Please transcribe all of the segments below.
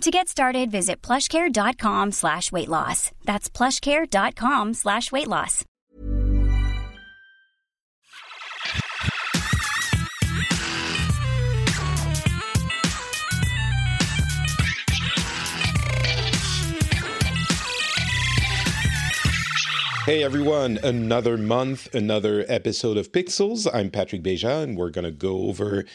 To get started, visit plushcare.com slash weight loss. That's plushcare.com slash weight loss. Hey everyone, another month, another episode of Pixels. I'm Patrick Beja, and we're going to go over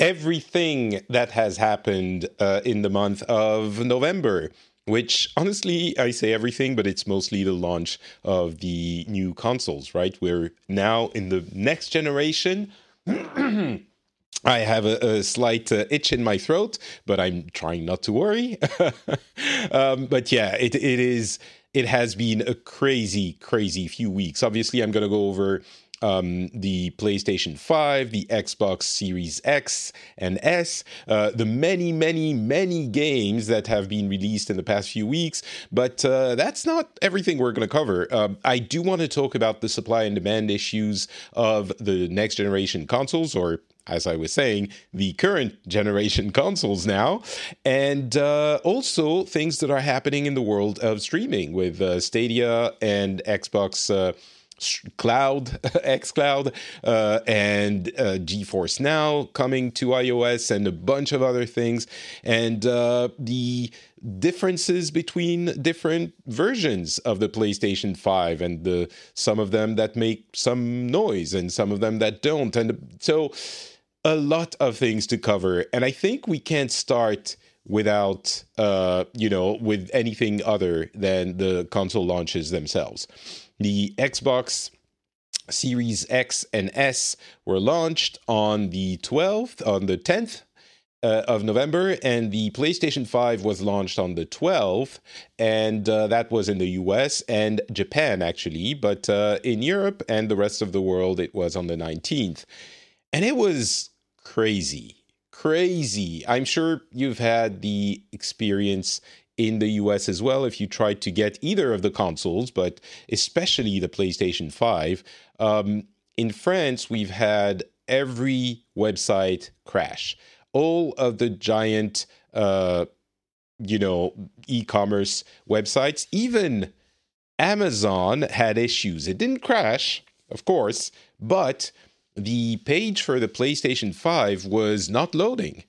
everything that has happened uh, in the month of November. Which honestly, I say everything, but it's mostly the launch of the new consoles, right? We're now in the next generation. I have a, a slight uh, itch in my throat, but I'm trying not to worry. um, but yeah, it, it is it has been a crazy, crazy few weeks. Obviously, I'm going to go over um, the PlayStation 5, the Xbox Series X and S, uh, the many, many, many games that have been released in the past few weeks. But uh, that's not everything we're going to cover. Uh, I do want to talk about the supply and demand issues of the next generation consoles, or as I was saying, the current generation consoles now, and uh, also things that are happening in the world of streaming with uh, Stadia and Xbox. Cloud, X Cloud, uh, and uh, GeForce Now coming to iOS, and a bunch of other things, and uh, the differences between different versions of the PlayStation 5, and the some of them that make some noise, and some of them that don't, and so a lot of things to cover, and I think we can't start without uh you know with anything other than the console launches themselves the Xbox Series X and S were launched on the 12th, on the 10th uh, of November, and the PlayStation 5 was launched on the 12th, and uh, that was in the US and Japan, actually. But uh, in Europe and the rest of the world, it was on the 19th. And it was crazy. Crazy. I'm sure you've had the experience in the US as well if you tried to get either of the consoles, but especially the PlayStation 5. Um, in France, we've had every website crash. All of the giant, uh, you know, e commerce websites, even Amazon had issues. It didn't crash, of course, but the page for the PlayStation 5 was not loading.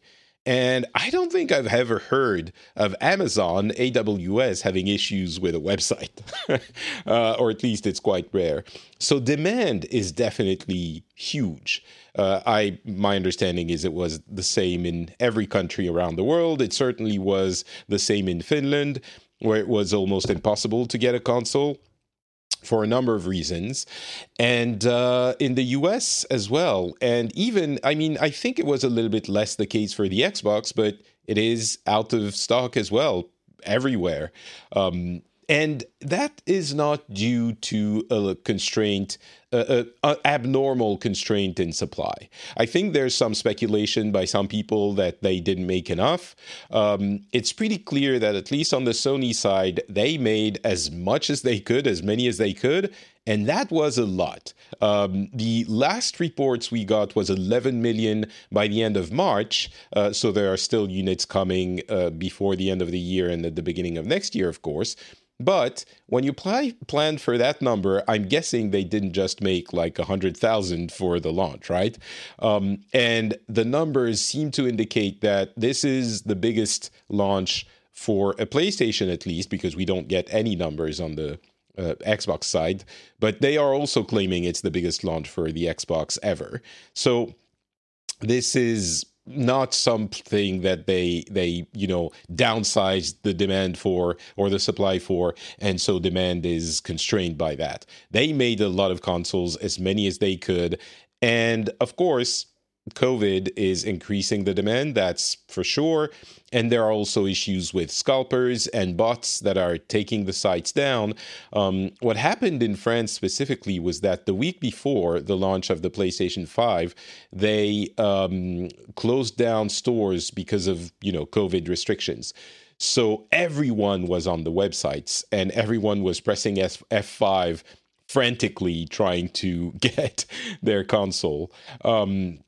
And I don't think I've ever heard of Amazon AWS having issues with a website, uh, or at least it's quite rare. So demand is definitely huge. Uh, I my understanding is it was the same in every country around the world. It certainly was the same in Finland, where it was almost impossible to get a console for a number of reasons, and uh, in the US as well. And even, I mean, I think it was a little bit less the case for the Xbox, but it is out of stock as well everywhere. Um, and that is not due to a constraint, uh, abnormal constraint in supply. I think there's some speculation by some people that they didn't make enough. Um, it's pretty clear that at least on the Sony side, they made as much as they could, as many as they could, and that was a lot. Um, the last reports we got was 11 million by the end of March, uh, so there are still units coming uh, before the end of the year and at the beginning of next year, of course. But when you pl- plan for that number, I'm guessing they didn't just make like a hundred thousand for the launch, right? Um, and the numbers seem to indicate that this is the biggest launch for a PlayStation, at least, because we don't get any numbers on the uh, Xbox side. But they are also claiming it's the biggest launch for the Xbox ever. So this is not something that they they you know downsize the demand for or the supply for and so demand is constrained by that. They made a lot of consoles as many as they could and of course COVID is increasing the demand, that's for sure. And there are also issues with scalpers and bots that are taking the sites down. Um, what happened in France specifically was that the week before the launch of the PlayStation 5, they um, closed down stores because of, you know, COVID restrictions. So everyone was on the websites and everyone was pressing F- F5 frantically trying to get their console. Um,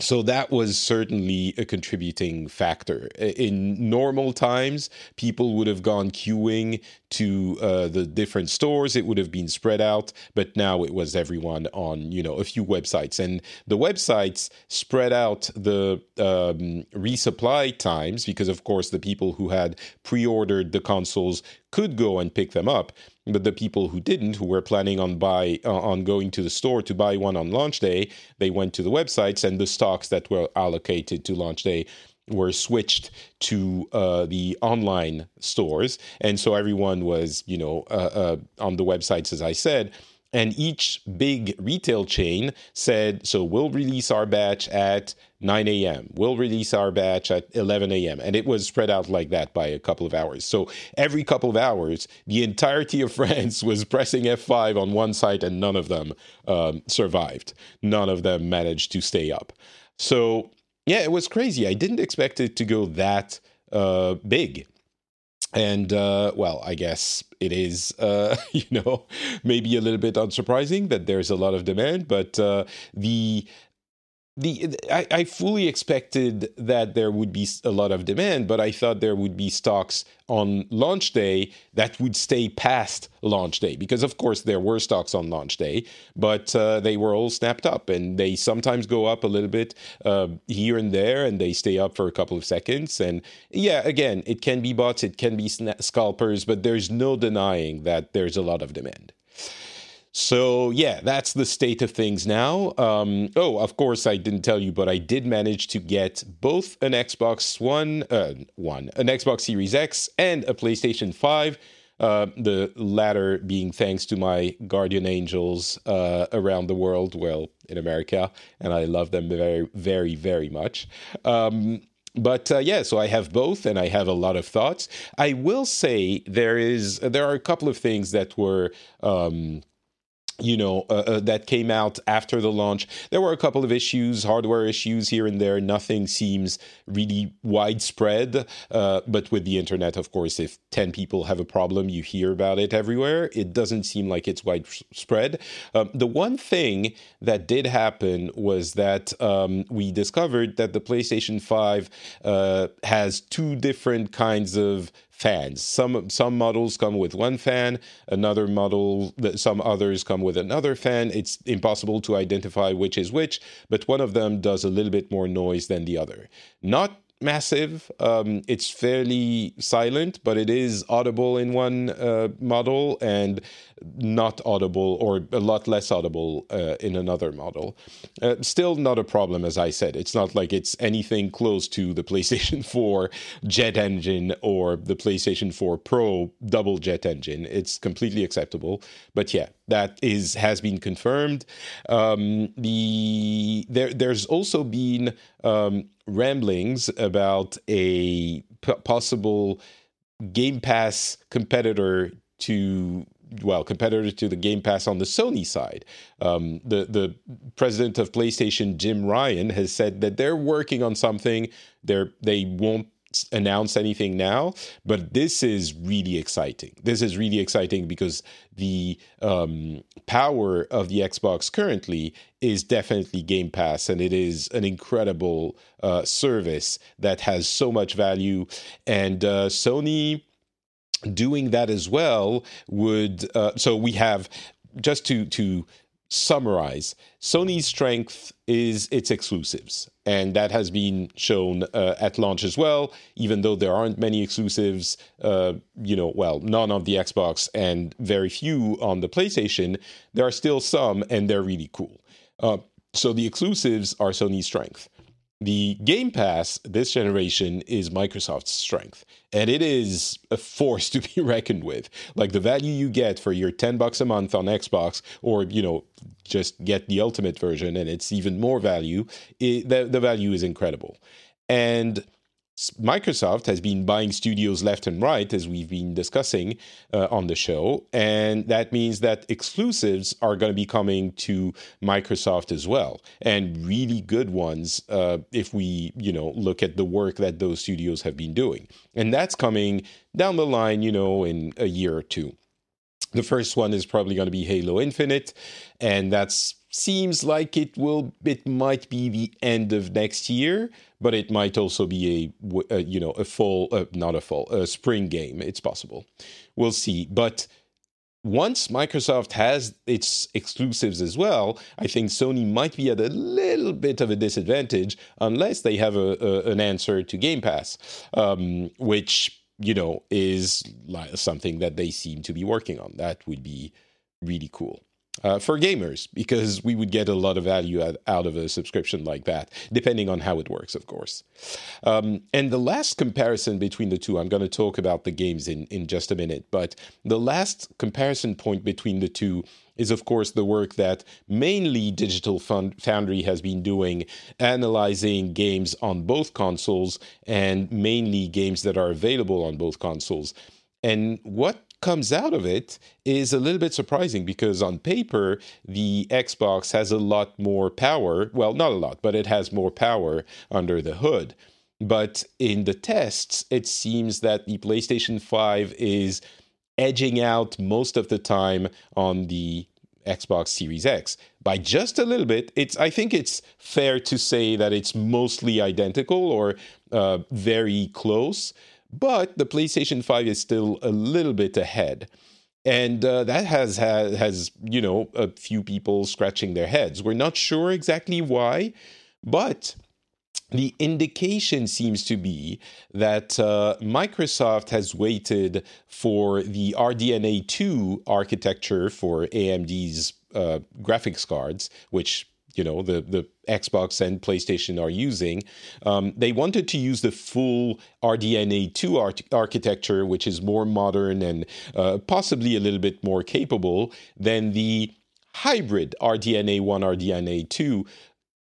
so that was certainly a contributing factor. In normal times, people would have gone queuing to uh, the different stores. It would have been spread out, but now it was everyone on you know a few websites, and the websites spread out the um, resupply times because, of course, the people who had pre-ordered the consoles could go and pick them up but the people who didn't, who were planning on buy uh, on going to the store to buy one on launch day, they went to the websites, and the stocks that were allocated to launch day were switched to uh, the online stores, and so everyone was, you know, uh, uh on the websites, as I said. And each big retail chain said, so we'll release our batch at 9 a.m. We'll release our batch at 11 a.m. And it was spread out like that by a couple of hours. So every couple of hours, the entirety of France was pressing F5 on one site and none of them um, survived. None of them managed to stay up. So, yeah, it was crazy. I didn't expect it to go that uh, big and uh, well, I guess it is, uh, you know, maybe a little bit unsurprising that there's a lot of demand, but uh, the the I, I, fully expected that there would be a lot of demand, but I thought there would be stocks on launch day that would stay past launch day because, of course, there were stocks on launch day, but uh, they were all snapped up and they sometimes go up a little bit uh, here and there and they stay up for a couple of seconds. And yeah, again, it can be bots, it can be scalpers, but there's no denying that there's a lot of demand. So yeah, that's the state of things now. Um, oh, of course, I didn't tell you, but I did manage to get both an Xbox One, uh, one, an Xbox Series X, and a PlayStation Five. Uh, the latter being thanks to my guardian angels uh, around the world, well, in America, and I love them very, very, very much. Um, but uh, yeah, so I have both, and I have a lot of thoughts. I will say there is there are a couple of things that were. Um, you know, uh, uh, that came out after the launch. There were a couple of issues, hardware issues here and there. Nothing seems really widespread. Uh, but with the internet, of course, if 10 people have a problem, you hear about it everywhere. It doesn't seem like it's widespread. Um, the one thing that did happen was that um, we discovered that the PlayStation 5 uh, has two different kinds of fans. Some some models come with one fan, another model, some others come with another fan. It's impossible to identify which is which, but one of them does a little bit more noise than the other. Not massive. Um, it's fairly silent, but it is audible in one uh, model and not audible or a lot less audible uh, in another model. Uh, still not a problem, as I said. It's not like it's anything close to the PlayStation 4 jet engine or the PlayStation 4 Pro double jet engine. It's completely acceptable. But yeah, that is has been confirmed. Um, the there there's also been um, ramblings about a p- possible Game Pass competitor to well, competitor to the Game Pass on the Sony side. Um, the the president of PlayStation, Jim Ryan, has said that they're working on something. They're they won't announce anything now, but this is really exciting. This is really exciting because the um, power of the Xbox currently is definitely Game Pass, and it is an incredible uh, service that has so much value. And uh, Sony doing that as well would uh, so we have just to to summarize sony's strength is its exclusives and that has been shown uh, at launch as well even though there aren't many exclusives uh, you know well none on the xbox and very few on the playstation there are still some and they're really cool. Uh, so the exclusives are sony's strength the Game Pass this generation is Microsoft's strength, and it is a force to be reckoned with. Like the value you get for your 10 bucks a month on Xbox, or, you know, just get the ultimate version and it's even more value, it, the, the value is incredible. And Microsoft has been buying studios left and right, as we've been discussing uh, on the show. And that means that exclusives are going to be coming to Microsoft as well, and really good ones uh, if we, you know, look at the work that those studios have been doing. And that's coming down the line, you know, in a year or two. The first one is probably going to be Halo Infinite, and that's seems like it will it might be the end of next year but it might also be a, a you know a fall uh, not a fall a spring game. It's possible. We'll see. But once microsoft has its exclusives as well i think sony might be at a little bit of a disadvantage unless they have a, a an answer to game pass um, which you know is something that they seem to be working on. That would be really cool uh, for gamers because we would get a lot of value out, of a subscription like that, depending on how it works, of course. Um, and the last comparison between the two, I'm going to talk about the games in, in just a minute, but the last comparison point between the two is, of course, the work that mainly Digital Foundry has been doing, analyzing games on both consoles and mainly games that are available on both consoles. And what comes out of it is a little bit surprising because on paper, the Xbox has a lot more power. Well, not a lot, but it has more power under the hood. But in the tests, it seems that the PlayStation 5 is edging out most of the time on the Xbox Series X by just a little bit. It's I think it's fair to say that it's mostly identical or uh, very close but the PlayStation 5 is still a little bit ahead. And uh, that has, has, has, you know, a few people scratching their heads. We're not sure exactly why, but the indication seems to be that uh, Microsoft has waited for the RDNA 2 architecture for AMD's uh, graphics cards, which you know the the Xbox and PlayStation are using. Um, they wanted to use the full RDNA two architecture, which is more modern and uh, possibly a little bit more capable than the hybrid RDNA one RDNA two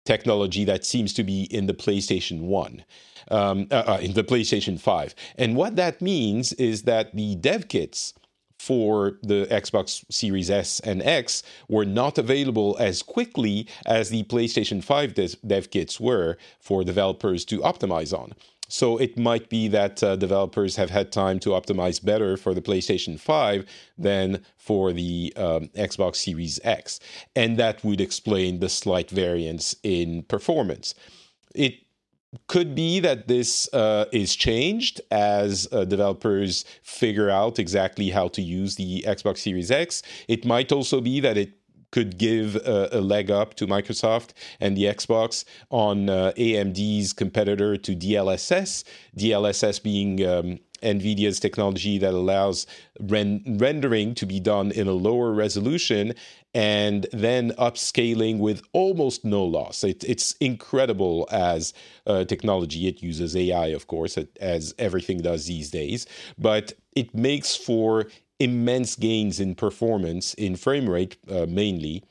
technology that seems to be in the PlayStation one. Um, uh, uh, in the PlayStation 5. And what that means is that the dev kits for the Xbox Series S and X were not available as quickly as the PlayStation 5 dev kits were for developers to optimize on. So it might be that uh, developers have had time to optimize better for the PlayStation 5 than for the um, Xbox Series X. And that would explain the slight variance in performance. It could be that this uh, is changed as uh, developers figure out exactly how to use the Xbox Series X. It might also be that it could give a, a leg up to Microsoft and the Xbox on uh, AMD's competitor to DLSS, DLSS being um, NVIDIA's technology that allows ren- rendering to be done in a lower resolution and then upscaling with almost no loss. It, it's incredible as uh, technology. It uses AI, of course, as everything does these days, but it makes for immense gains in performance, in frame rate uh, mainly,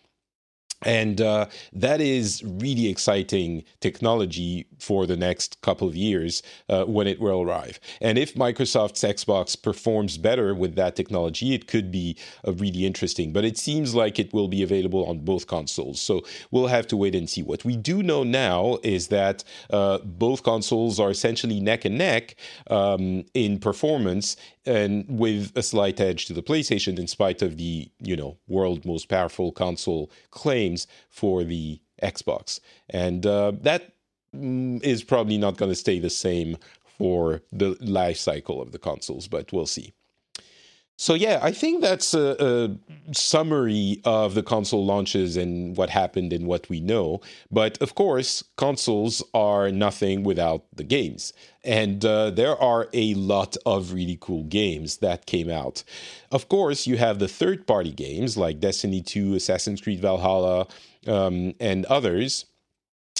and uh, that is really exciting technology for the next couple of years uh, when it will arrive. And if Microsoft's Xbox performs better with that technology, it could be uh, really interesting. But it seems like it will be available on both consoles. So we'll have to wait and see. What we do know now is that uh, both consoles are essentially neck and neck um, in performance and with a slight edge to the PlayStation, in spite of the you know world most powerful console claims for the Xbox, and uh, that is probably not going to stay the same for the life cycle of the consoles, but we'll see. So yeah, I think that's a, a, summary of the console launches and what happened and what we know. But of course, consoles are nothing without the games, and uh, there are a lot of really cool games that came out. Of course, you have the third-party games like Destiny 2, Assassin's Creed Valhalla, um, and others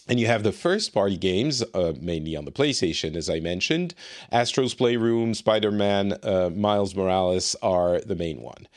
And you have the first party games, uh, mainly on the PlayStation, as I mentioned. Astro's Playroom, Spider Man, uh, Miles Morales are the main one.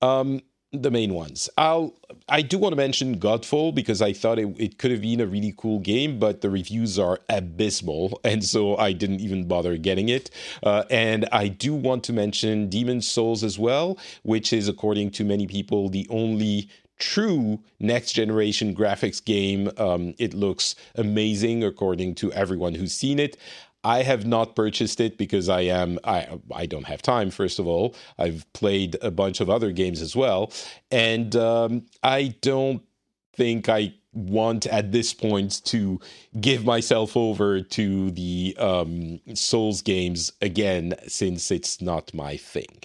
Um, the main ones. I'll I do want to mention Godfall because I thought it, it could have been a really cool game, but the reviews are abysmal, and so I didn't even bother getting it. Uh, and I do want to mention Demon's Souls as well, which is according to many people the only true next generation graphics game. Um, it looks amazing according to everyone who's seen it. I have not purchased it because I am I I don't have time. First of all, I've played a bunch of other games as well, and um, I don't think I want at this point to give myself over to the um, Souls games again since it's not my thing.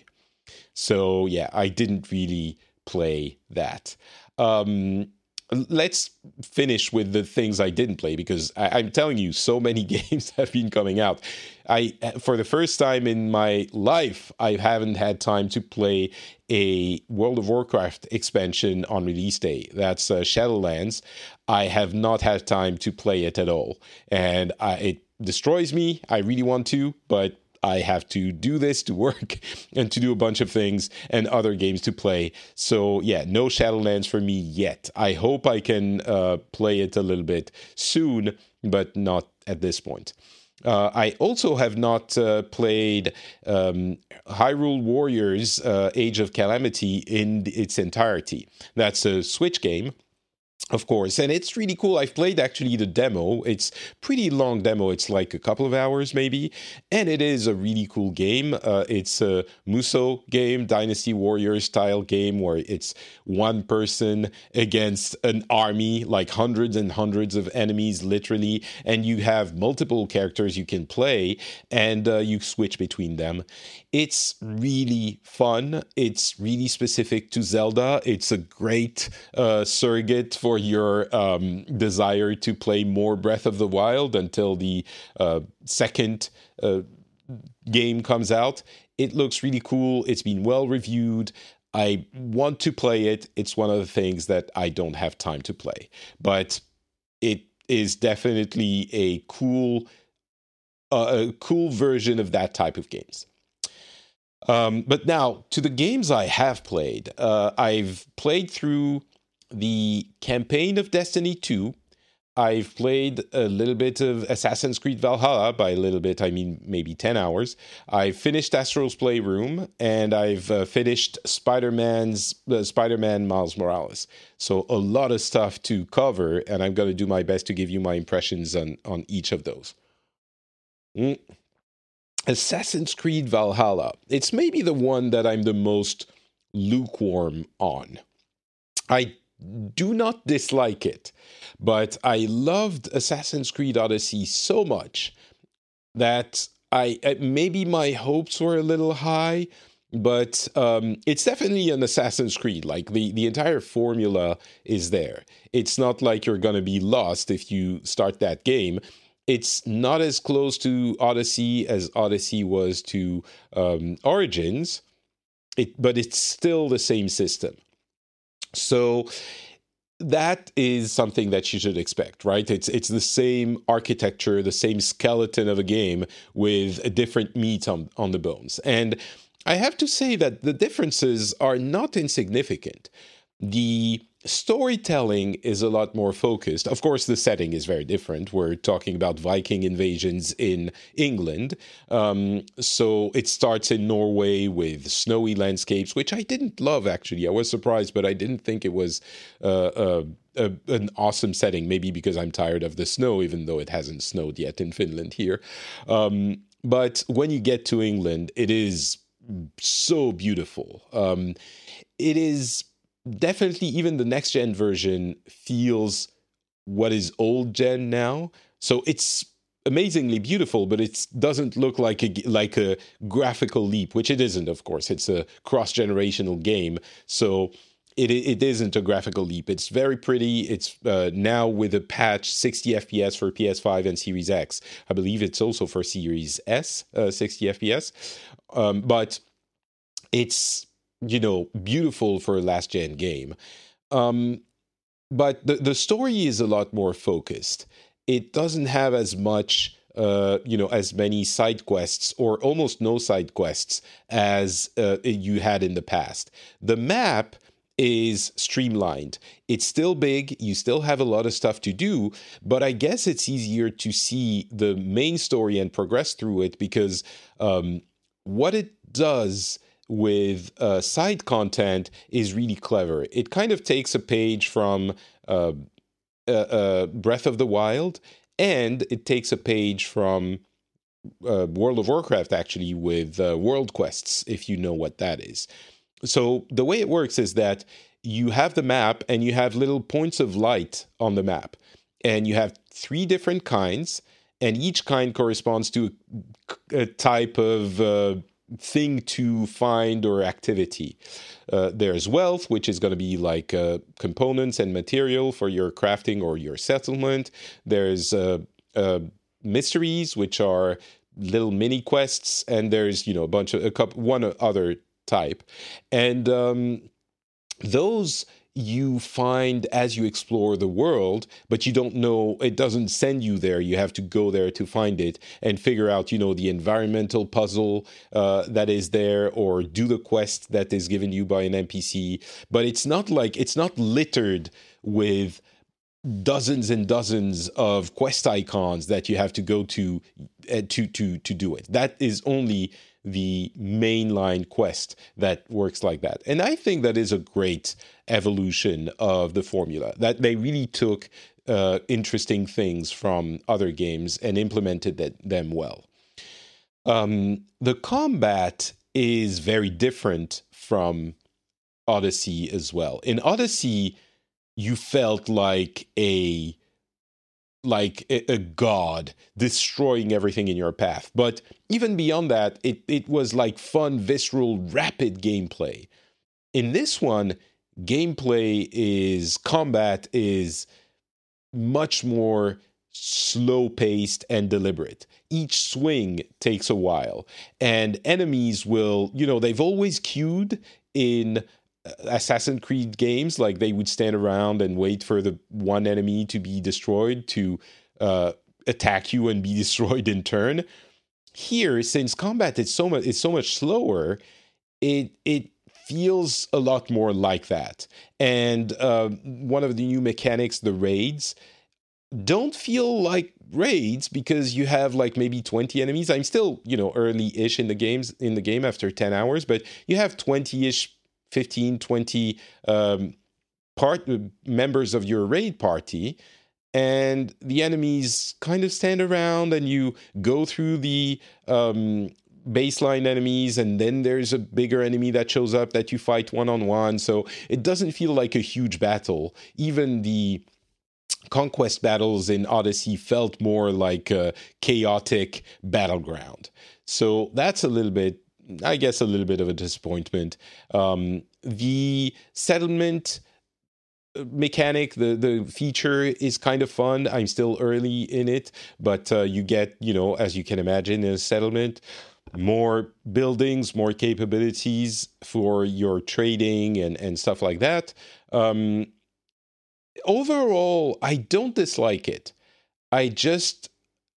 So yeah, I didn't really play that. Um, let's finish with the things I didn't play because I, am telling you, so many games have been coming out. I, for the first time in my life, I haven't had time to play a World of Warcraft expansion on release day. That's uh, Shadowlands. I have not had time to play it at all, and I, it destroys me. I really want to, but I have to do this to work and to do a bunch of things and other games to play. So, yeah, no Shadowlands for me yet. I hope I can uh, play it a little bit soon, but not at this point. Uh, I also have not uh, played um, Hyrule Warriors uh, Age of Calamity in its entirety. That's a Switch game of course and it's really cool. I've played actually the demo. It's pretty long demo. It's like a couple of hours maybe. And it is a really cool game. Uh, it's a musou game dynasty warrior style game where it's one person against an army like hundreds and hundreds of enemies literally. And you have multiple characters you can play and uh, you switch between them it's really fun it's really specific to zelda it's a great uh, surrogate for your um, desire to play more Breath of the Wild until the uh, second uh, game comes out. It looks really cool. It's been well reviewed. I want to play it. It's one of the things that I don't have time to play, but it is definitely a cool, uh, a cool version of that type of games. Um, but now to the games I have played. Uh, I've played through the campaign of Destiny 2. I've played a little bit of Assassin's Creed Valhalla. By a little bit, I mean maybe 10 hours. I finished Astro's Playroom and I've uh, finished Spider Man's uh, Spider Man Miles Morales. So, a lot of stuff to cover, and I'm going to do my best to give you my impressions on, on each of those. Mm. Assassin's Creed Valhalla. It's maybe the one that I'm the most lukewarm on. I do not dislike it, but I loved Assassin's Creed Odyssey so much that I maybe my hopes were a little high, but um, it's definitely an Assassin's Creed. Like the the entire formula is there. It's not like you're gonna be lost if you start that game. It's not as close to Odyssey as Odyssey was to um, Origins, it, but it's still the same system. So that is something that you should expect, right? It's it's the same architecture, the same skeleton of a game with a different meat on, on the bones. And I have to say that the differences are not insignificant. The storytelling is a lot more focused. Of course, the setting is very different. We're talking about Viking invasions in England. Um, so it starts in Norway with snowy landscapes, which I didn't love actually. I was surprised, but I didn't think it was uh, uh, a, an awesome setting. Maybe because I'm tired of the snow, even though it hasn't snowed yet in Finland here. Um, but when you get to England, it is so beautiful. Um, it is definitely even the next gen version feels what is old gen now. So it's amazingly beautiful, but it doesn't look like a like a graphical leap, which it isn't. Of course, it's a cross generational game, so it it isn't a graphical leap. It's very pretty. It's uh, now with a patch 60 FPS for PS5 and Series X. I believe it's also for Series S, uh, 60 FPS, um, but it's you know, beautiful for a last gen game. Um, but the, the story is a lot more focused. It doesn't have as much, uh, you know, as many side quests or almost no side quests as uh, you had in the past. The map is streamlined. It's still big, you still have a lot of stuff to do, but I guess it's easier to see the main story and progress through it because um, what it does with uh, side content is really clever. It kind of takes a page from uh, uh, uh Breath of the Wild and it takes a page from uh, World of Warcraft, actually, with uh, World Quests, if you know what that is. So the way it works is that you have the map and you have little points of light on the map, and you have three different kinds, and each kind corresponds to a, a type of thing to find or activity. Uh, there's wealth, which is going to be like uh, components and material for your crafting or your settlement. There's uh, uh mysteries, which are little mini quests, and there's you know a bunch of a couple one other type. And um, those you find as you explore the world, but you don't know, it doesn't send you there. You have to go there to find it and figure out, you know, the environmental puzzle uh, that is there or do the quest that is given you by an NPC. But it's not like, it's not littered with dozens and dozens of quest icons that you have to go to uh, to to to do it. That is only the mainline quest that works like that. And I think that is a great evolution of the formula, that they really took uh, interesting things from other games and implemented that, them well. Um, the combat is very different from Odyssey as well. In Odyssey, you felt like a like a, a, god destroying everything in your path. But even beyond that, it, it was like fun, visceral, rapid gameplay. In this one, gameplay is combat is much more slow paced and deliberate. Each swing takes a while, and enemies will, you know, they've always queued in Assassin's Creed games, like they would stand around and wait for the one enemy to be destroyed to uh, attack you and be destroyed in turn. Here, since combat is so much is so much slower, it it feels a lot more like that. And uh, one of the new mechanics, the raids, don't feel like raids because you have like maybe 20 enemies. I'm still, you know, early-ish in the games in the game after 10 hours, but you have 20-ish 15, 20 um, part members of your raid party and the enemies kind of stand around and you go through the um, baseline enemies and then there's a bigger enemy that shows up that you fight one on one so it doesn't feel like a huge battle. Even the conquest battles in odyssey felt more like a chaotic battleground. So that's a little bit I guess, a little bit of a disappointment. Um, the settlement uh, mechanic the the feature is kind of fun. I'm still early in it but uh, you get you know as you can imagine in a settlement more buildings more capabilities for your trading and and stuff like that. Um overall i don't dislike it. I just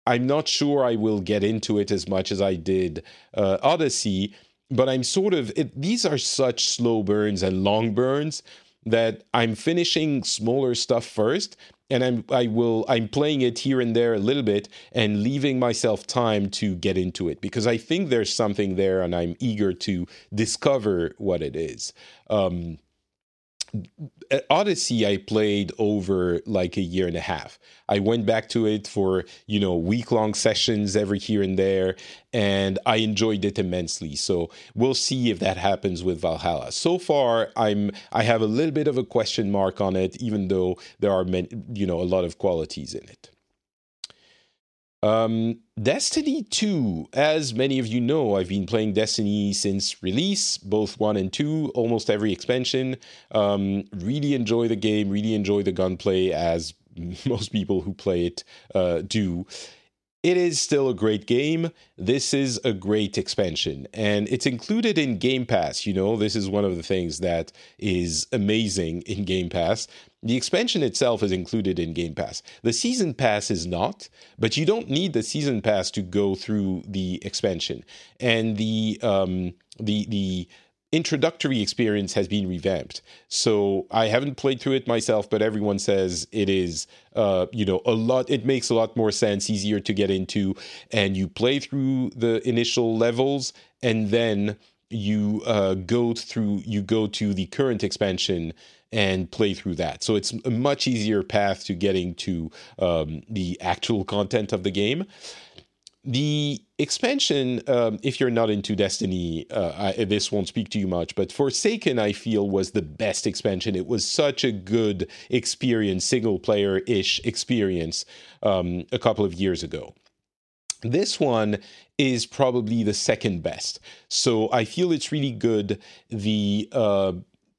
I'm not sure I will get into it as much as I did uh, Odyssey, but I'm sort of it, these are such slow burns and long burns that I'm finishing smaller stuff first and I'm I will I'm playing it here and there a little bit and leaving myself time to get into it because I think there's something there and I'm eager to discover what it is. Um, Odyssey I played over like a year and a half. I went back to it for, you know, week long sessions every here and there, and I enjoyed it immensely. So we'll see if that happens with Valhalla. So far, I'm I have a little bit of a question mark on it, even though there are many, you know, a lot of qualities in it. Um, Destiny 2, as many of you know, I've been playing Destiny since release, both 1 and 2, almost every expansion. Um, really enjoy the game, really enjoy the gunplay, as most people who play it uh, do. it is still a great game. This is a great expansion, and it's included in Game Pass. You know, this is one of the things that is amazing in Game Pass. The expansion itself is included in Game Pass. The Season Pass is not, but you don't need the Season Pass to go through the expansion. And the um, the the introductory experience has been revamped. So I haven't played through it myself, but everyone says it is, uh, you know, a lot. It makes a lot more sense, easier to get into, and you play through the initial levels, and then you uh, go through. You go to the current expansion and play through that. So it's a much easier path to getting to um, the actual content of the game. The expansion, um, if you're not into Destiny, uh, I, this won't speak to you much, but Forsaken, I feel, was the best expansion. It was such a good experience, single player ish experience um, a couple of years ago. This one is probably the second best. So I feel it's really good. The uh,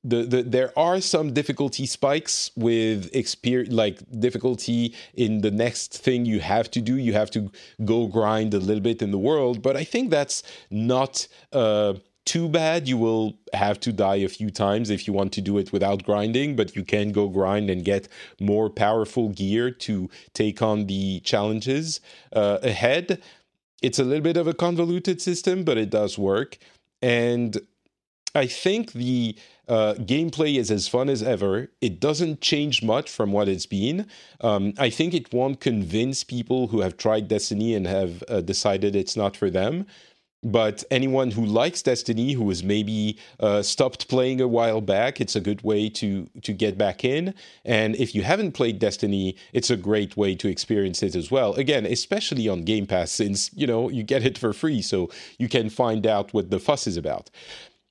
the, the there are some difficulty spikes with experience like difficulty in the next thing you have to do. You have to go grind a little bit in the world but i think that's not uh, too bad. You will have to die a few times if you want to do it without grinding but you can go grind and get more powerful gear to take on the challenges uh, ahead. It's a little bit of a convoluted system but it does work. And i think the uh, gameplay is as fun as ever. It doesn't change much from what it's been. Um, I think it won't convince people who have tried Destiny and have uh, decided it's not for them. But anyone who likes Destiny, who has maybe uh, stopped playing a while back, it's a good way to to get back in. And if you haven't played Destiny, it's a great way to experience it as well. Again, especially on Game Pass, since you know you get it for free, so you can find out what the fuss is about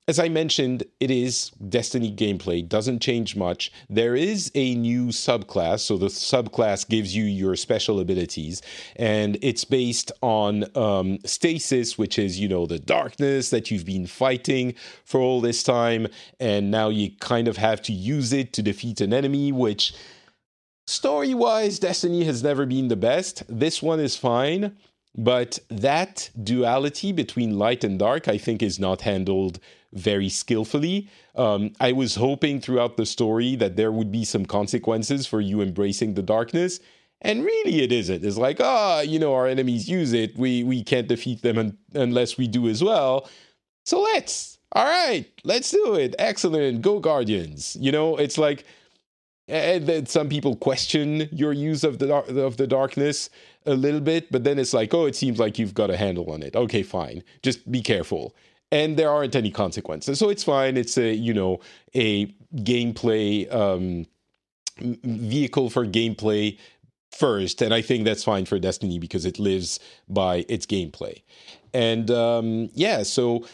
as I mentioned, it is Destiny gameplay, doesn't change much. There is a new subclass, so the subclass gives you your special abilities, and it's based on um, stasis, which is, you know, the darkness that you've been fighting for all this time, and now you kind of have to use it to defeat an enemy, which story wise, Destiny has never been the best. This one is fine. But that duality between light and dark, I think, is not handled very skillfully. Um, I was hoping throughout the story that there would be some consequences for you embracing the darkness. And really, it isn't. It's like, ah, oh, you know, our enemies use it. We we can't defeat them un- unless we do as well. So let's. All right, let's do it. Excellent. Go Guardians. You know, it's like, and then some people question your use of the of the darkness a little bit, but then it's like, oh, it seems like you've got a handle on it. Okay, fine. Just be careful and there aren't any consequences. So it's fine. It's a you know a gameplay um, vehicle for gameplay first, and I think that's fine for Destiny because it lives by its gameplay. And um, yeah, so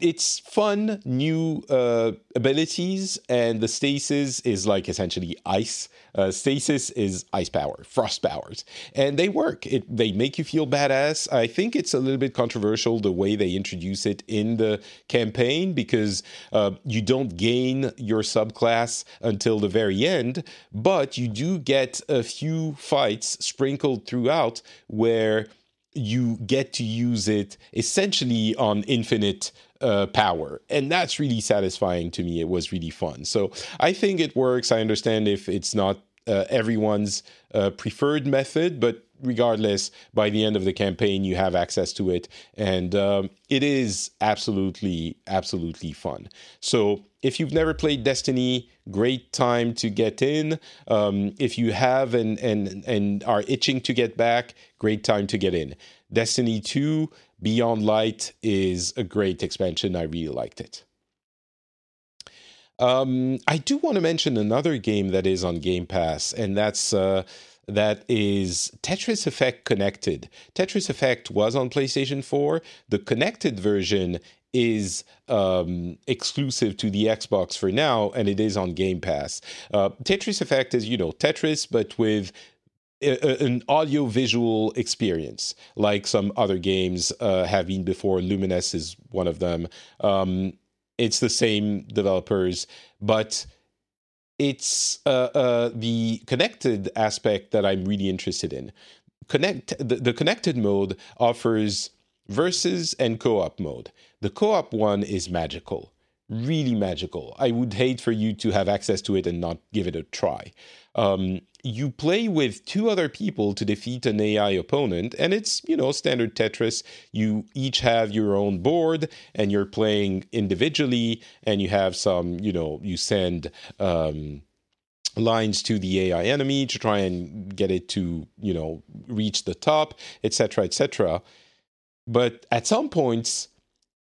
it's fun new uh, abilities and the stasis is like essentially ice. Uh, stasis is ice power frost powers and they work. It they make you feel badass. I think it's a little bit controversial the way they introduce it in the campaign because uh, you don't gain your subclass until the very end but you do get a few fights sprinkled throughout where you get to use it essentially on infinite uh, power. And that's really satisfying to me. It was really fun. So I think it works. I understand if it's not uh, everyone's uh, preferred method, but regardless, by the end of the campaign, you have access to it. And um, it is absolutely, absolutely fun. So if you've never played Destiny, great time to get in. Um, if you have and, and, and are itching to get back, great time to get in. Destiny 2 Beyond Light is a great expansion. I really liked it. Um, I do want to mention another game that is on Game Pass, and that's uh, that is Tetris Effect Connected. Tetris Effect was on PlayStation 4. The connected version is um, exclusive to the Xbox for now, and it is on Game Pass. Uh, Tetris Effect is, you know, Tetris, but with an audio visual experience, like some other games uh, have been before. Lumines is one of them. Um, it's the same developers, but it's uh, uh, the connected aspect that I'm really interested in. connect the, the connected mode offers versus and co-op mode. The co-op one is magical, really magical. I would hate for you to have access to it and not give it a try. Um, you play with two other people to defeat an AI opponent, and it's, you know, standard Tetris. You each have your own board, and you're playing individually, and you have some, you know, you send. Um, lines to the AI enemy to try and get it to, you know, reach the top, etc., etc. But at some points,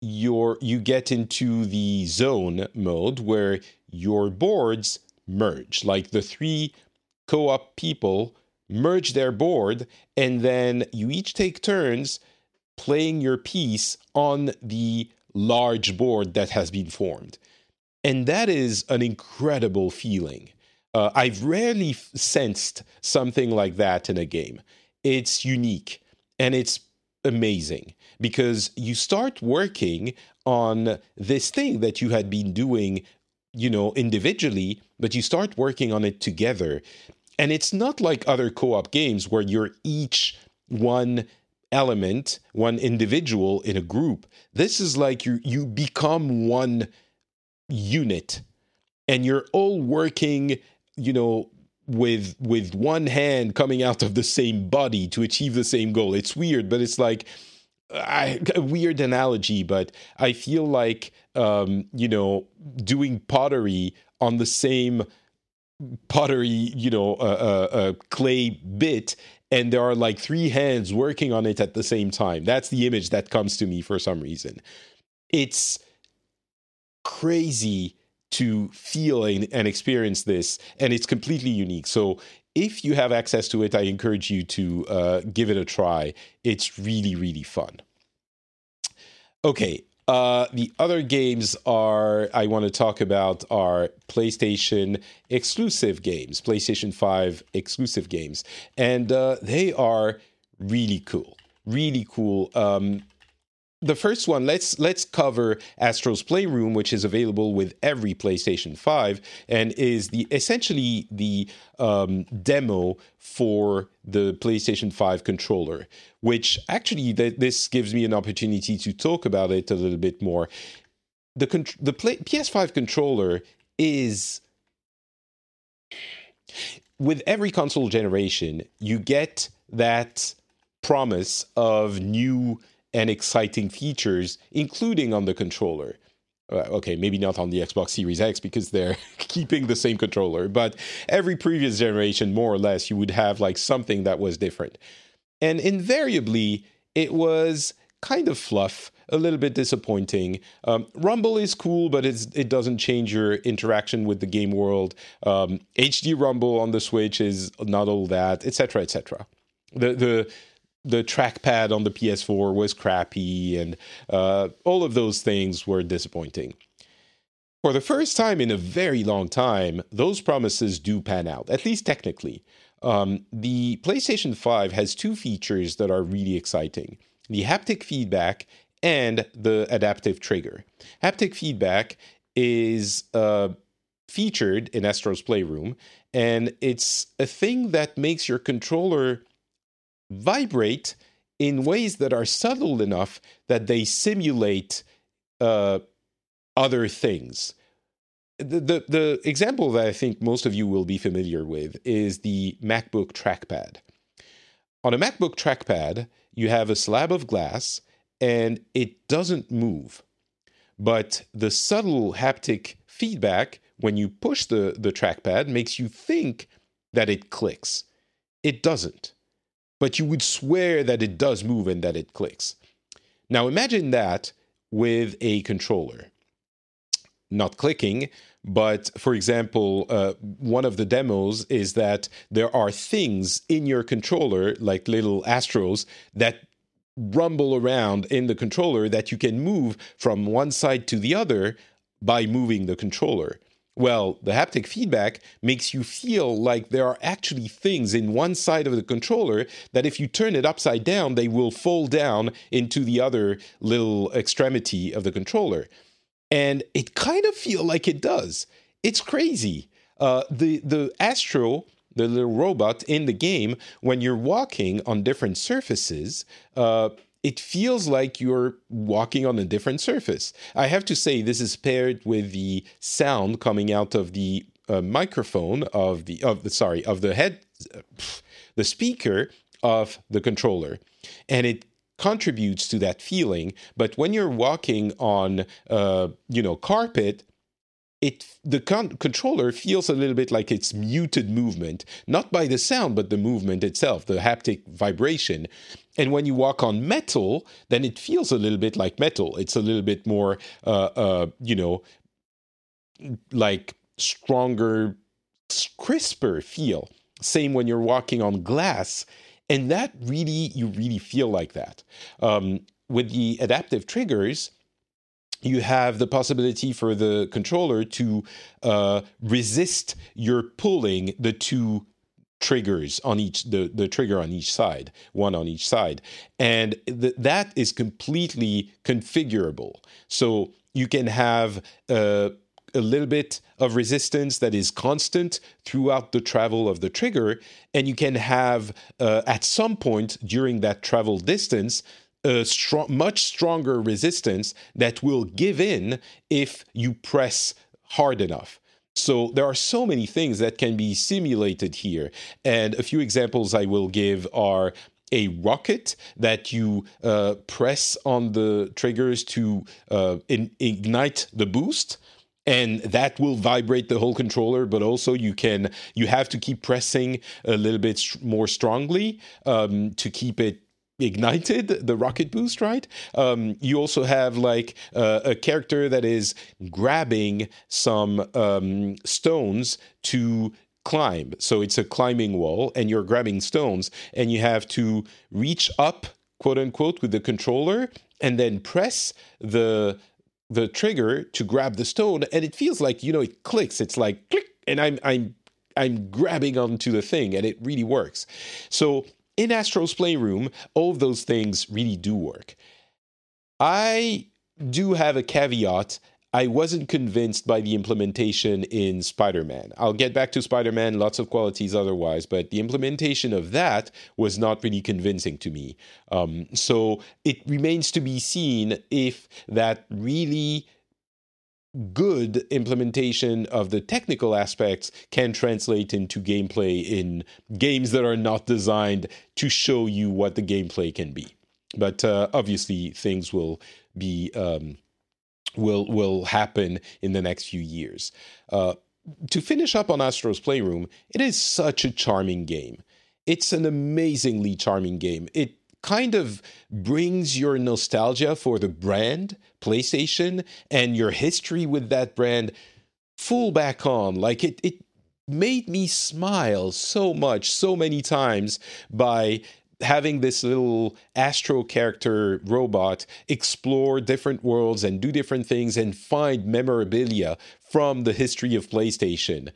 you're you get into the zone mode where your boards merge, like the three co op people merge their board, and then you each take turns playing your piece on the large board that has been formed. And that is an incredible feeling. Uh, I've rarely f- sensed something like that in a game. It's unique and it's amazing because you start working on this thing that you had been doing, you know, individually, but you start working on it together. And it's not like other co op games where you're each one element, one individual in a group. This is like you you become one unit and you're all working, you know, with with one hand coming out of the same body to achieve the same goal. It's weird, but it's like A weird analogy, but I feel like um, you know doing pottery on the same pottery, you know, uh, uh, uh, clay bit, and there are like three hands working on it at the same time. That's the image that comes to me for some reason. It's crazy to feel and, and experience this, and it's completely unique. So if you have access to it, I encourage you to uh, give it a try. It's really, really fun. Okay, uh, the other games are I want to talk about are PlayStation exclusive games, PlayStation 5 exclusive games, and uh, they are really cool, really cool. Um, the first one let's let's cover astro's playroom which is available with every playstation 5 and is the essentially the um, demo for the playstation 5 controller which actually th- this gives me an opportunity to talk about it a little bit more. The con- the play- ps5 controller is with every console generation you get that promise of new and exciting features, including on the controller. Uh, okay, maybe not on the Xbox Series X because they're keeping the same controller, but every previous generation, more or less, you would have like something that was different. And invariably, it was kind of fluff, a little bit disappointing. Um, Rumble is cool, but it doesn't change your interaction with the game world. Um, HD Rumble on the Switch is not all that, etc., etc. The the the trackpad on the PS4 was crappy, and uh, all of those things were disappointing. For the first time in a very long time, those promises do pan out, at least technically. Um, the PlayStation 5 has two features that are really exciting the haptic feedback and the adaptive trigger. Haptic feedback is uh, featured in Astro's Playroom, and it's a thing that makes your controller vibrate in ways that are subtle enough that they simulate uh, other things. The, the, the example that I think most of you will be familiar with is the MacBook trackpad. On a MacBook trackpad, you have a slab of glass and it doesn't move. But the subtle haptic feedback when you push the, the trackpad makes you think that it clicks. It doesn't but you would swear that it does move and that it clicks. Now imagine that with a controller. Not clicking, but for example, uh, one of the demos is that there are things in your controller, like little astros, that rumble around in the controller that you can move from one side to the other by moving the controller. Well, the haptic feedback makes you feel like there are actually things in one side of the controller that if you turn it upside down, they will fall down into the other little extremity of the controller. And it kind of feel like it does. It's crazy. Uh, the the Astro, the little robot in the game, when you're walking on different surfaces, uh, it feels like you're walking on a different surface. I have to say, this is paired with the sound coming out of the uh, microphone of the of the sorry of the head, the speaker of the controller, and it contributes to that feeling. But when you're walking on, uh, you know, carpet, it the con- controller feels a little bit like it's muted movement, not by the sound, but the movement itself, the haptic vibration. And when you walk on metal, then it feels a little bit like metal. It's a little bit more, uh, uh, you know, like stronger, crisper feel. Same when you're walking on glass, and that really, you really feel like that. Um, with the adaptive triggers, you have the possibility for the controller to uh, resist your pulling the two triggers on each the, the trigger on each side one on each side. And th- that is completely configurable. So you can have uh, a little bit of resistance that is constant throughout the travel of the trigger and you can have uh, at some point during that travel distance a strong, much stronger resistance that will give in if you press hard enough. So there are so many things that can be simulated here. And a few examples I will give are a rocket that you uh, press on the triggers to uh, in, ignite the boost and that will vibrate the whole controller but also you can you have to keep pressing a little bit more strongly um, to keep it ignited the rocket boost right? Um, you also have like uh, a character that is grabbing some um, stones to climb. So it's a climbing wall and you're grabbing stones and you have to reach up quote unquote with the controller and then press the the trigger to grab the stone and it feels like you know it clicks. It's like click and i'm i'm i'm grabbing onto the thing and it really works. So in Astro's Playroom, all of those things really do work. I do have a caveat. I wasn't convinced by the implementation in Spider Man. I'll get back to Spider Man, lots of qualities otherwise, but the implementation of that was not really convincing to me. Um, so it remains to be seen if that really good implementation of the technical aspects can translate into gameplay in games that are not designed to show you what the gameplay can be. But uh, obviously, things will be um, will will happen in the next few years. Uh, to finish up on Astro's Playroom, it is such a charming game. It's an amazingly charming game. It kind of brings your nostalgia for the brand PlayStation and your history with that brand full back on. Like it, it made me smile so much, so many times by having this little astro character robot explore different worlds and do different things and find memorabilia from the history of PlayStation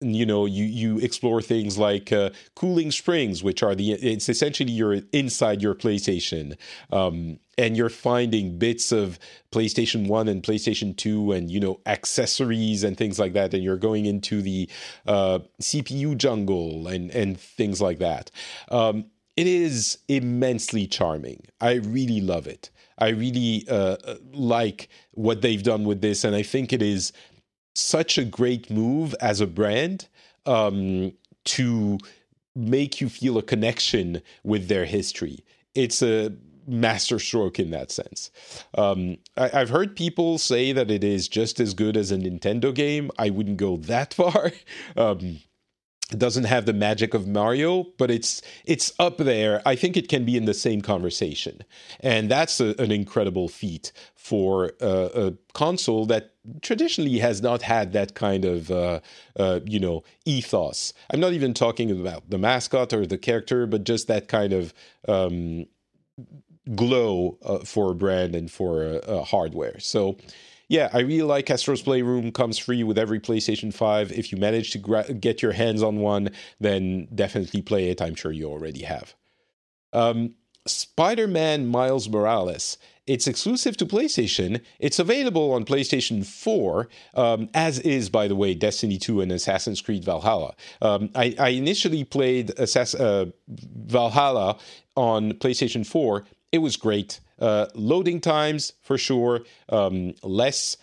you know you you explore things like uh, cooling springs which are the it's essentially you're inside your playstation um, and you're finding bits of playstation 1 and playstation 2 and you know accessories and things like that and you're going into the uh, cpu jungle and and things like that. Um, it is immensely charming. I really love it. I really uh, uh like what they've done with this and i think it is such a great move as a brand um, to make you feel a connection with their history. It's a masterstroke in that sense. Um, I, have heard people say that it is just as good as a Nintendo game. I wouldn't go that far. Um, it doesn't have the magic of Mario, but it's it's up there. I think it can be in the same conversation, and that's a, an incredible feat for a console that traditionally has not had that kind of uh, uh, you know ethos. I'm not even talking about the mascot or the character, but just that kind of um, glow uh, for a brand and for uh, hardware. So yeah, I really like Astro's Playroom. Comes free with every PlayStation 5. If you manage to gra- get your hands on one, then definitely play it. I'm sure you already have. Um, Spider Man Miles Morales It's exclusive to PlayStation. It's available on PlayStation 4, um, as is, by the way, Destiny 2 and Assassin's Creed Valhalla. Um, I, I, initially played Assass- uh, Valhalla on PlayStation 4. It was great. Uh, loading times, for sure, um, less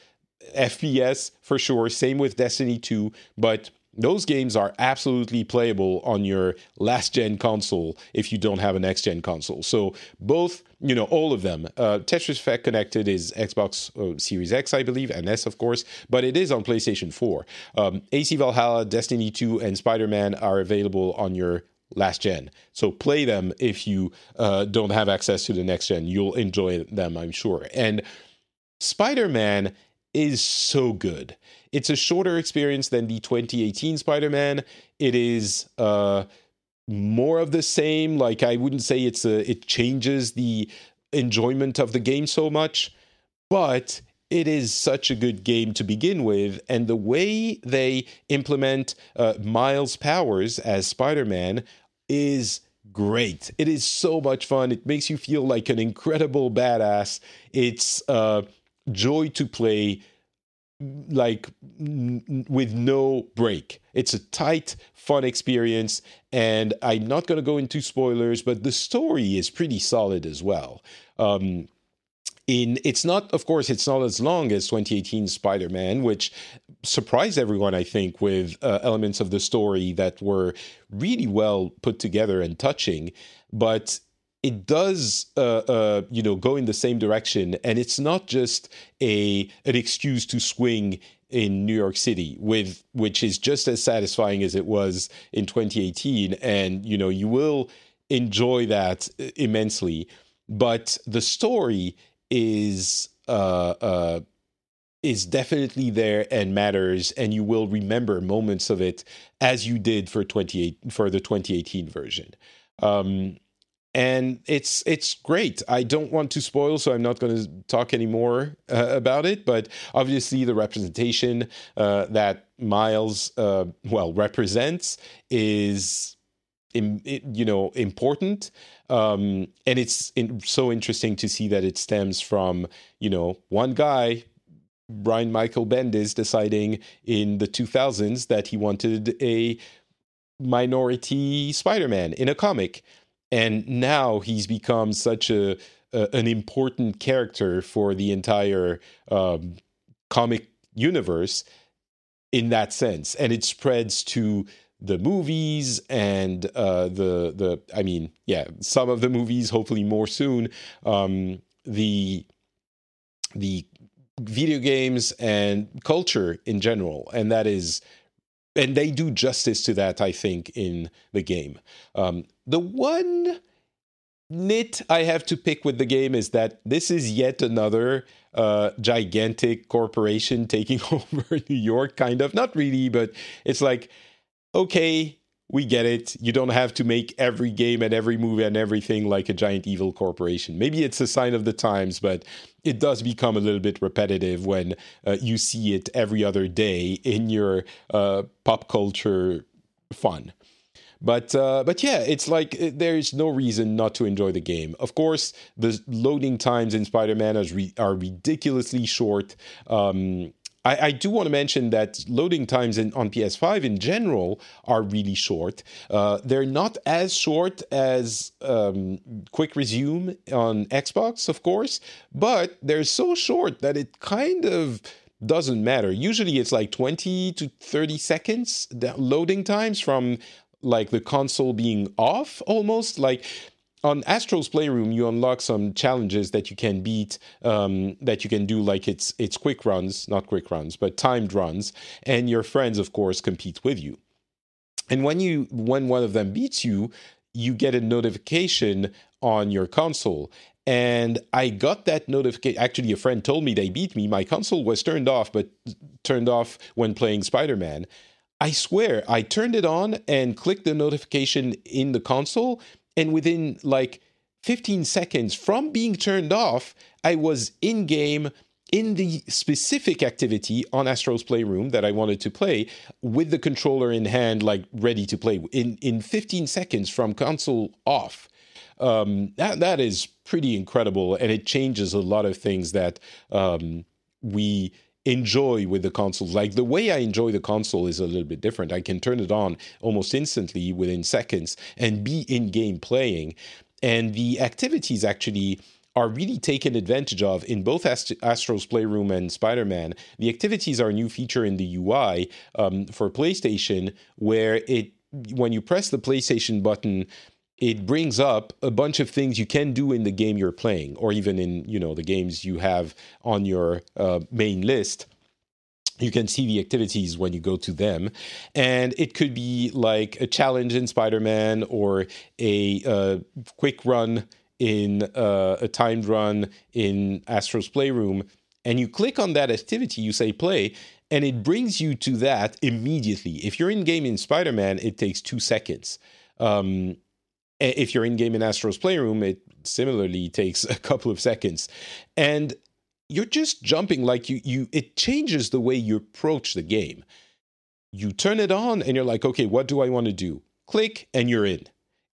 FPS, for sure. Same with Destiny 2, but those games are absolutely playable on your last gen console if you don't have a next gen console. So both, you know, all of them. Uh, Tetris Effect Connected is Xbox uh, Series X, I believe, and S, of course, but it is on PlayStation 4. Um, AC Valhalla, Destiny 2, and Spider Man are available on your last gen. So play them if you uh, don't have access to the next gen. You'll enjoy them, I'm sure. And Spider Man is so good. It's a shorter experience than the 2018 Spider Man. It is uh, more of the same. Like I wouldn't say it's a it changes the enjoyment of the game so much, but it is such a good game to begin with, and the way they implement uh, Miles' powers as Spider Man is great. It is so much fun. It makes you feel like an incredible badass. It's uh, joy to play like n- with no break. It's a tight, fun experience, and I'm not going to go into spoilers, but the story is pretty solid as well. Um, in it's not, of course, it's not as long as 2018 Spider-Man, which surprised everyone, I think, with uh, elements of the story that were really well put together and touching. But it does uh, uh, you know go in the same direction and it's not just a an excuse to swing in New York City with which is just as satisfying as it was in 2018 and you know you will enjoy that immensely but the story is uh, uh, is definitely there and matters and you will remember moments of it as you did for 28 for the 2018 version um, and it's it's great. I don't want to spoil, so I'm not going to talk anymore uh, about it. But obviously, the representation uh, that Miles uh, well represents is, you know, important, um, and it's in, so interesting to see that it stems from you know one guy. Brian Michael Bendis deciding in the 2000s that he wanted a minority Spider-Man in a comic and now he's become such a, a an important character for the entire um, comic universe in that sense, and it spreads to the movies and uh, the the I mean, yeah, some of the movies, hopefully more soon. Um, the the video games and culture in general, and that is and they do justice to that, I think, in the game. Um, the one nit I have to pick with the game is that this is yet another uh, gigantic corporation taking over New York, kind of. Not really, but it's like, okay, we get it. You don't have to make every game and every movie and everything like a giant evil corporation. Maybe it's a sign of the times, but it does become a little bit repetitive when uh, you see it every other day in your uh, pop culture fun. But uh, but yeah, it's like uh, there is no reason not to enjoy the game. Of course, the loading times in Spider-Man are, re- are ridiculously short. Um, I, I, do want to mention that loading times in, on PS5 in general are really short. Uh, they're not as short as um, Quick Resume on Xbox, of course, but they're so short that it kind of doesn't matter. Usually it's like 20 to 30 seconds loading times from like the console being off almost. Like on Astro's Playroom, you unlock some challenges that you can beat, um, that you can do like it's it's quick runs, not quick runs, but timed runs, and your friends, of course, compete with you. And when you when one of them beats you, you get a notification on your console. And I got that notification. Actually, a friend told me they beat me. My console was turned off, but turned off when playing Spider Man. I swear, I turned it on and clicked the notification in the console, and within like 15 seconds from being turned off, I was in game in the specific activity on Astro's Playroom that I wanted to play with the controller in hand, like ready to play in, in 15 seconds from console off. um, that that is pretty incredible, and it changes a lot of things that um, we enjoy with the console. Like the way I enjoy the console is a little bit different. I can turn it on almost instantly within seconds and be in game playing, and the activities actually are really taken advantage of in both Ast- Astro's Playroom and Spider Man. The activities are a new feature in the UI um, for PlayStation, where it when you press the PlayStation button, it brings up a bunch of things you can do in the game you're playing, or even in you know the games you have on your uh, main list you can see the activities when you go to them and it could be like a challenge in spider-man or a uh, quick run in uh, a timed run in Astro's Playroom, and you click on that activity, you say play, and it brings you to that immediately. If you're in game in Spider Man, it takes two seconds. Um, if you're in game in Astro's Playroom, it similarly takes a couple of seconds. And you're just jumping like you you it changes the way you approach the game. You turn it on and you're like, okay, what do I want to do? Click and you're in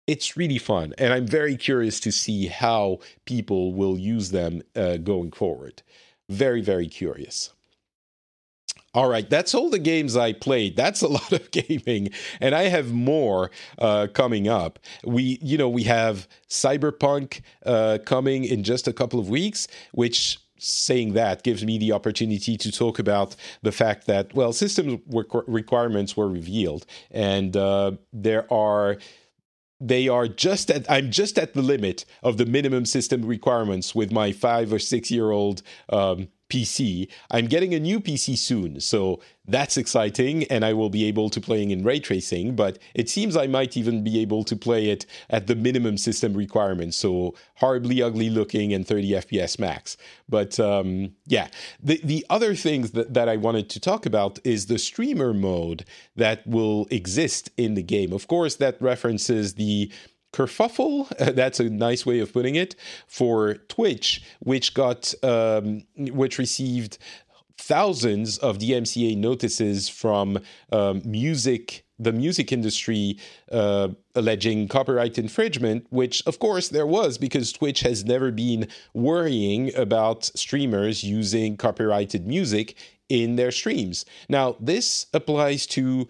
it's really fun. And I'm very curious to see how people will use them uh, going forward. Very, very curious. All right, that's all the games I played. That's a lot of gaming, and I have more uh, coming up. We, you know, we have Cyberpunk uh, coming in just a couple of weeks, which saying that gives me the opportunity to talk about the fact that well, system requirements were revealed, and uh, there are they are just at i'm just at the limit of the minimum system requirements with my five or six year old um, PC. I'm getting a new PC soon, so that's exciting, and I will be able to playing in ray tracing. But it seems I might even be able to play it at the minimum system requirements, so horribly ugly looking and 30 FPS max. But um, yeah, the the other things that, that I wanted to talk about is the streamer mode that will exist in the game. Of course, that references the kerfuffle, that's a nice way of putting it, for Twitch, which got um, which received thousands of DMCA notices from um, music the music industry uh, alleging copyright infringement, which of course there was because Twitch has never been worrying about streamers using copyrighted music in their streams. Now, this applies to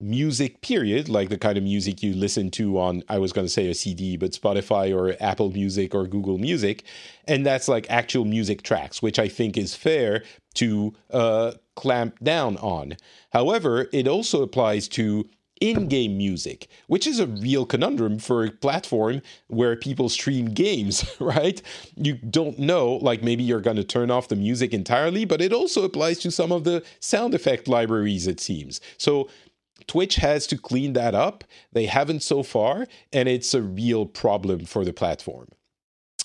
music period like the kind of music you listen to on i was going to say a cd but spotify or apple music or google music and that's like actual music tracks which i think is fair to uh, clamp down on. However it also applies to in-game music which is a real conundrum for a platform where people stream games right? You don't know like maybe you're going to turn off the music entirely but it also applies to some of the sound effect libraries it seems. So Twitch has to clean that up. They haven't so far, and it's a real problem for the platform.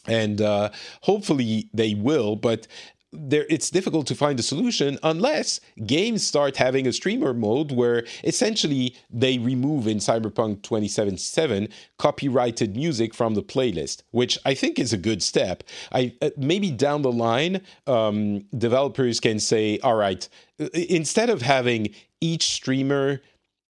And uh, hopefully they will, but there it's difficult to find a solution unless games start having a streamer mode where essentially they remove in Cyberpunk 2077 copyrighted music from the playlist, which I think is a good step. I uh, maybe down the line um, developers can say, all right, instead of having each streamer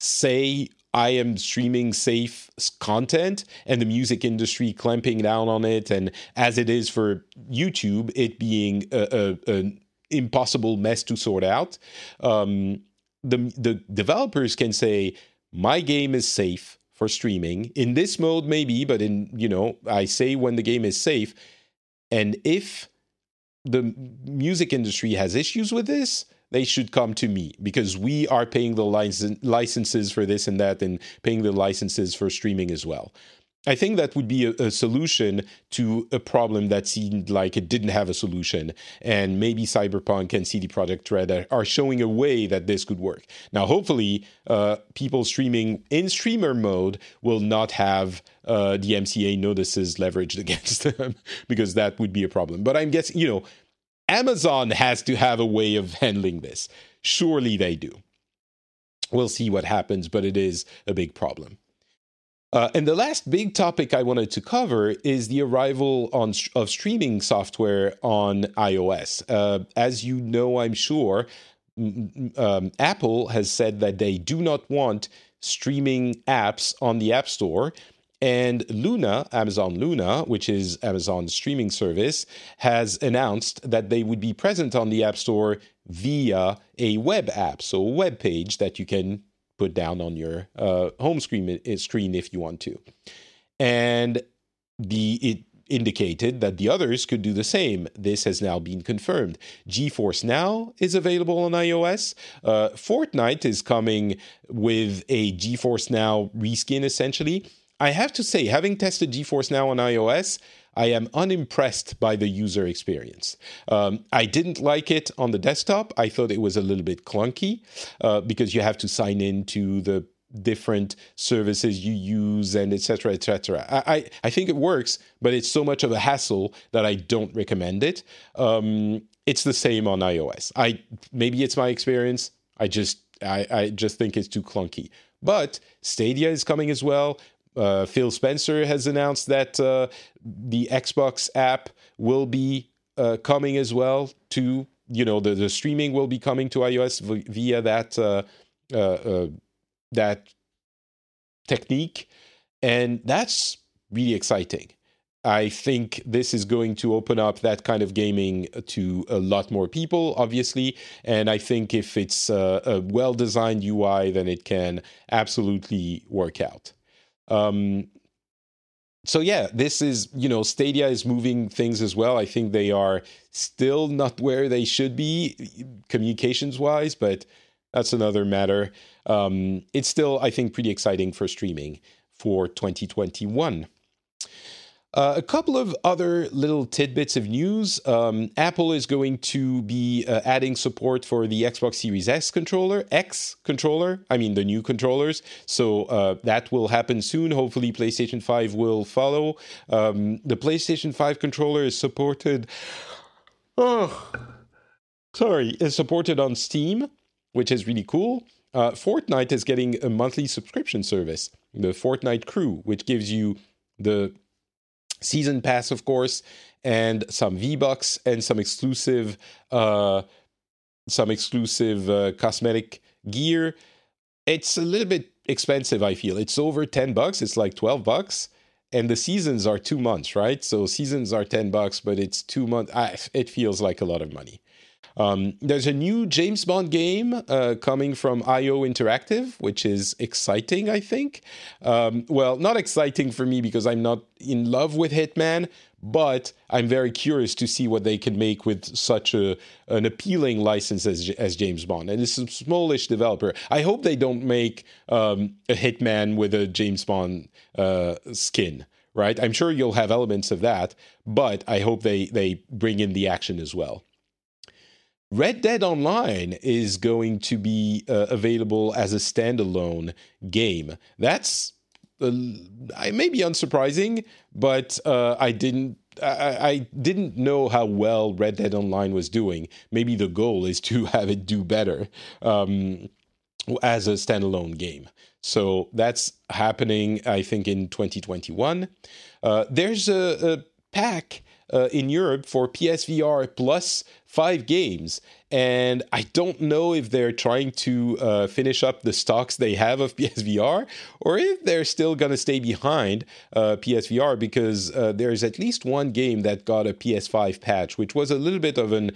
say I am streaming safe content and the music industry clamping down on it, and as it is for YouTube, it being a, a, an impossible mess to sort out. Um, the the developers can say my game is safe for streaming in this mode, maybe, but in you know I say when the game is safe, and if the music industry has issues with this, they should come to me because we are paying the license, licenses for this and that and paying the licenses for streaming as well. I think that would be a, a, solution to a problem that seemed like it didn't have a solution. And maybe Cyberpunk and CD Projekt Red are, showing a way that this could work. Now, hopefully, uh, people streaming in streamer mode will not have uh, DMCA notices leveraged against them because that would be a problem. But I'm guessing, you know, Amazon has to have a way of handling this. Surely they do. We'll see what happens, but it is a big problem. Uh, and the last big topic I wanted to cover is the arrival on, of streaming software on iOS. Uh, as you know, I'm sure, um, Apple has said that they do not want streaming apps on the App Store And Luna, Amazon Luna, which is Amazon's streaming service, has announced that they would be present on the App Store via a web app, so a web page that you can put down on your uh, home screen uh, screen if you want to. And the it indicated that the others could do the same. This has now been confirmed. GeForce Now is available on iOS. Uh, Fortnite is coming with a GeForce Now reskin, essentially. I have to say, having tested GeForce Now on iOS, I am unimpressed by the user experience. Um, I didn't like it on the desktop. I thought it was a little bit clunky uh, because you have to sign in to the different services you use and etc etc I, I, I think it works but it's so much of a hassle that i don't recommend it. Um, it's the same on ios. I maybe it's my experience. I just I, I just think it's too clunky. But stadia is coming as well uh, phil spencer has announced that uh, the xbox app will be uh, coming as well to you know the, the streaming will be coming to ios via that uh, uh, uh, that technique. And that's really exciting. I think this is going to open up that kind of gaming to a lot more people, obviously. And I think if it's a, a well designed UI, then it can absolutely work out. Um, so yeah, this is you know Stadia is moving things as well. I think they are still not where they should be communications wise, but that's another matter. Um, it's still, I think, pretty exciting for streaming for 2021. Uh, a couple of other little tidbits of news. Um, Apple is going to be uh, adding support for the Xbox Series X controller, X controller, I mean the new controllers. So uh, that will happen soon. Hopefully, PlayStation 5 will follow. Um, the PlayStation 5 controller is supported. Oh, sorry, is supported on Steam which is really cool. Uh, Fortnite is getting a monthly subscription service, the Fortnite Crew, which gives you the season pass, of course, and some V Bucks and some exclusive, uh, some exclusive uh, cosmetic gear. It's a little bit expensive. I feel it's over ten bucks. It's like twelve bucks, and the seasons are two months, right? So seasons are ten bucks, but it's two months. it feels like a lot of money. Um, there's a new James Bond game uh, coming from IO Interactive, which is exciting, I think. Um, well, not exciting for me because I'm not in love with Hitman, but I'm very curious to see what they can make with such a an appealing license as, as James Bond. And it's a smallish developer. I hope they don't make um, a Hitman with a James Bond uh, skin. Right, I'm sure you'll have elements of that, but I hope they they bring in the action as well. Red Dead Online is going to be uh, available as a standalone game. That's uh, maybe unsurprising, but uh, I didn't. I, I, didn't know how well Red Dead Online was doing. Maybe the goal is to have it do better um, as a standalone game. So that's happening, I think, in 2021. Uh, there's a, a pack uh, in Europe for PSVR plus five games. And I don't know if they're trying to uh, finish up the stocks they have of PSVR or if they're still going to stay behind uh, PSVR because uh, there's at least one game that got a PS5 patch, which was a little bit of an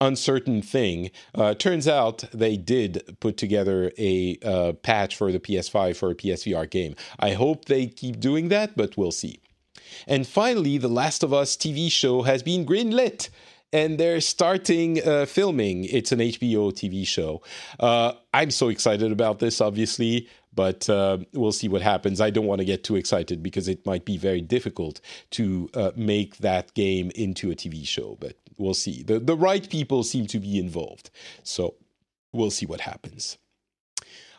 uncertain thing. Uh, turns out they did put together a uh, patch for the PS5 for a PSVR game. I hope they keep doing that, but we'll see. And finally, The Last of Us TV show has been greenlit and they're starting uh, filming. It's an HBO TV show. Uh, I'm so excited about this, obviously, but uh, we'll see what happens. I don't want to get too excited because it might be very difficult to uh, make that game into a TV show, but we'll see. The, the right people seem to be involved. So we'll see what happens.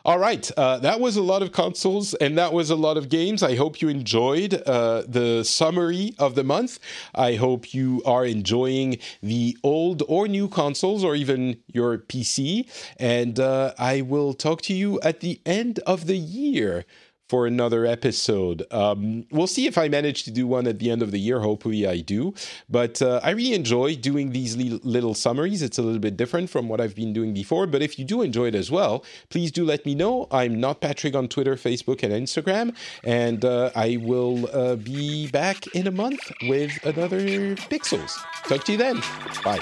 All right, uh, that was a lot of consoles and that was a lot of games. I hope you enjoyed uh, the summary of the month. I hope you are enjoying the old or new consoles or even your PC. And uh, I will talk to you at the end of the year for another episode. Um, we'll see if I manage to do one at the end of the year. Hopefully, I do. But uh, I really enjoy doing these li- little summaries. It's a little bit different from what I've been doing before. But if you do enjoy it as well, please do let me know. I'm not Patrick on Twitter, Facebook, and Instagram. And uh, I will uh, be back in a month with another Pixels. Talk to you then. Bye.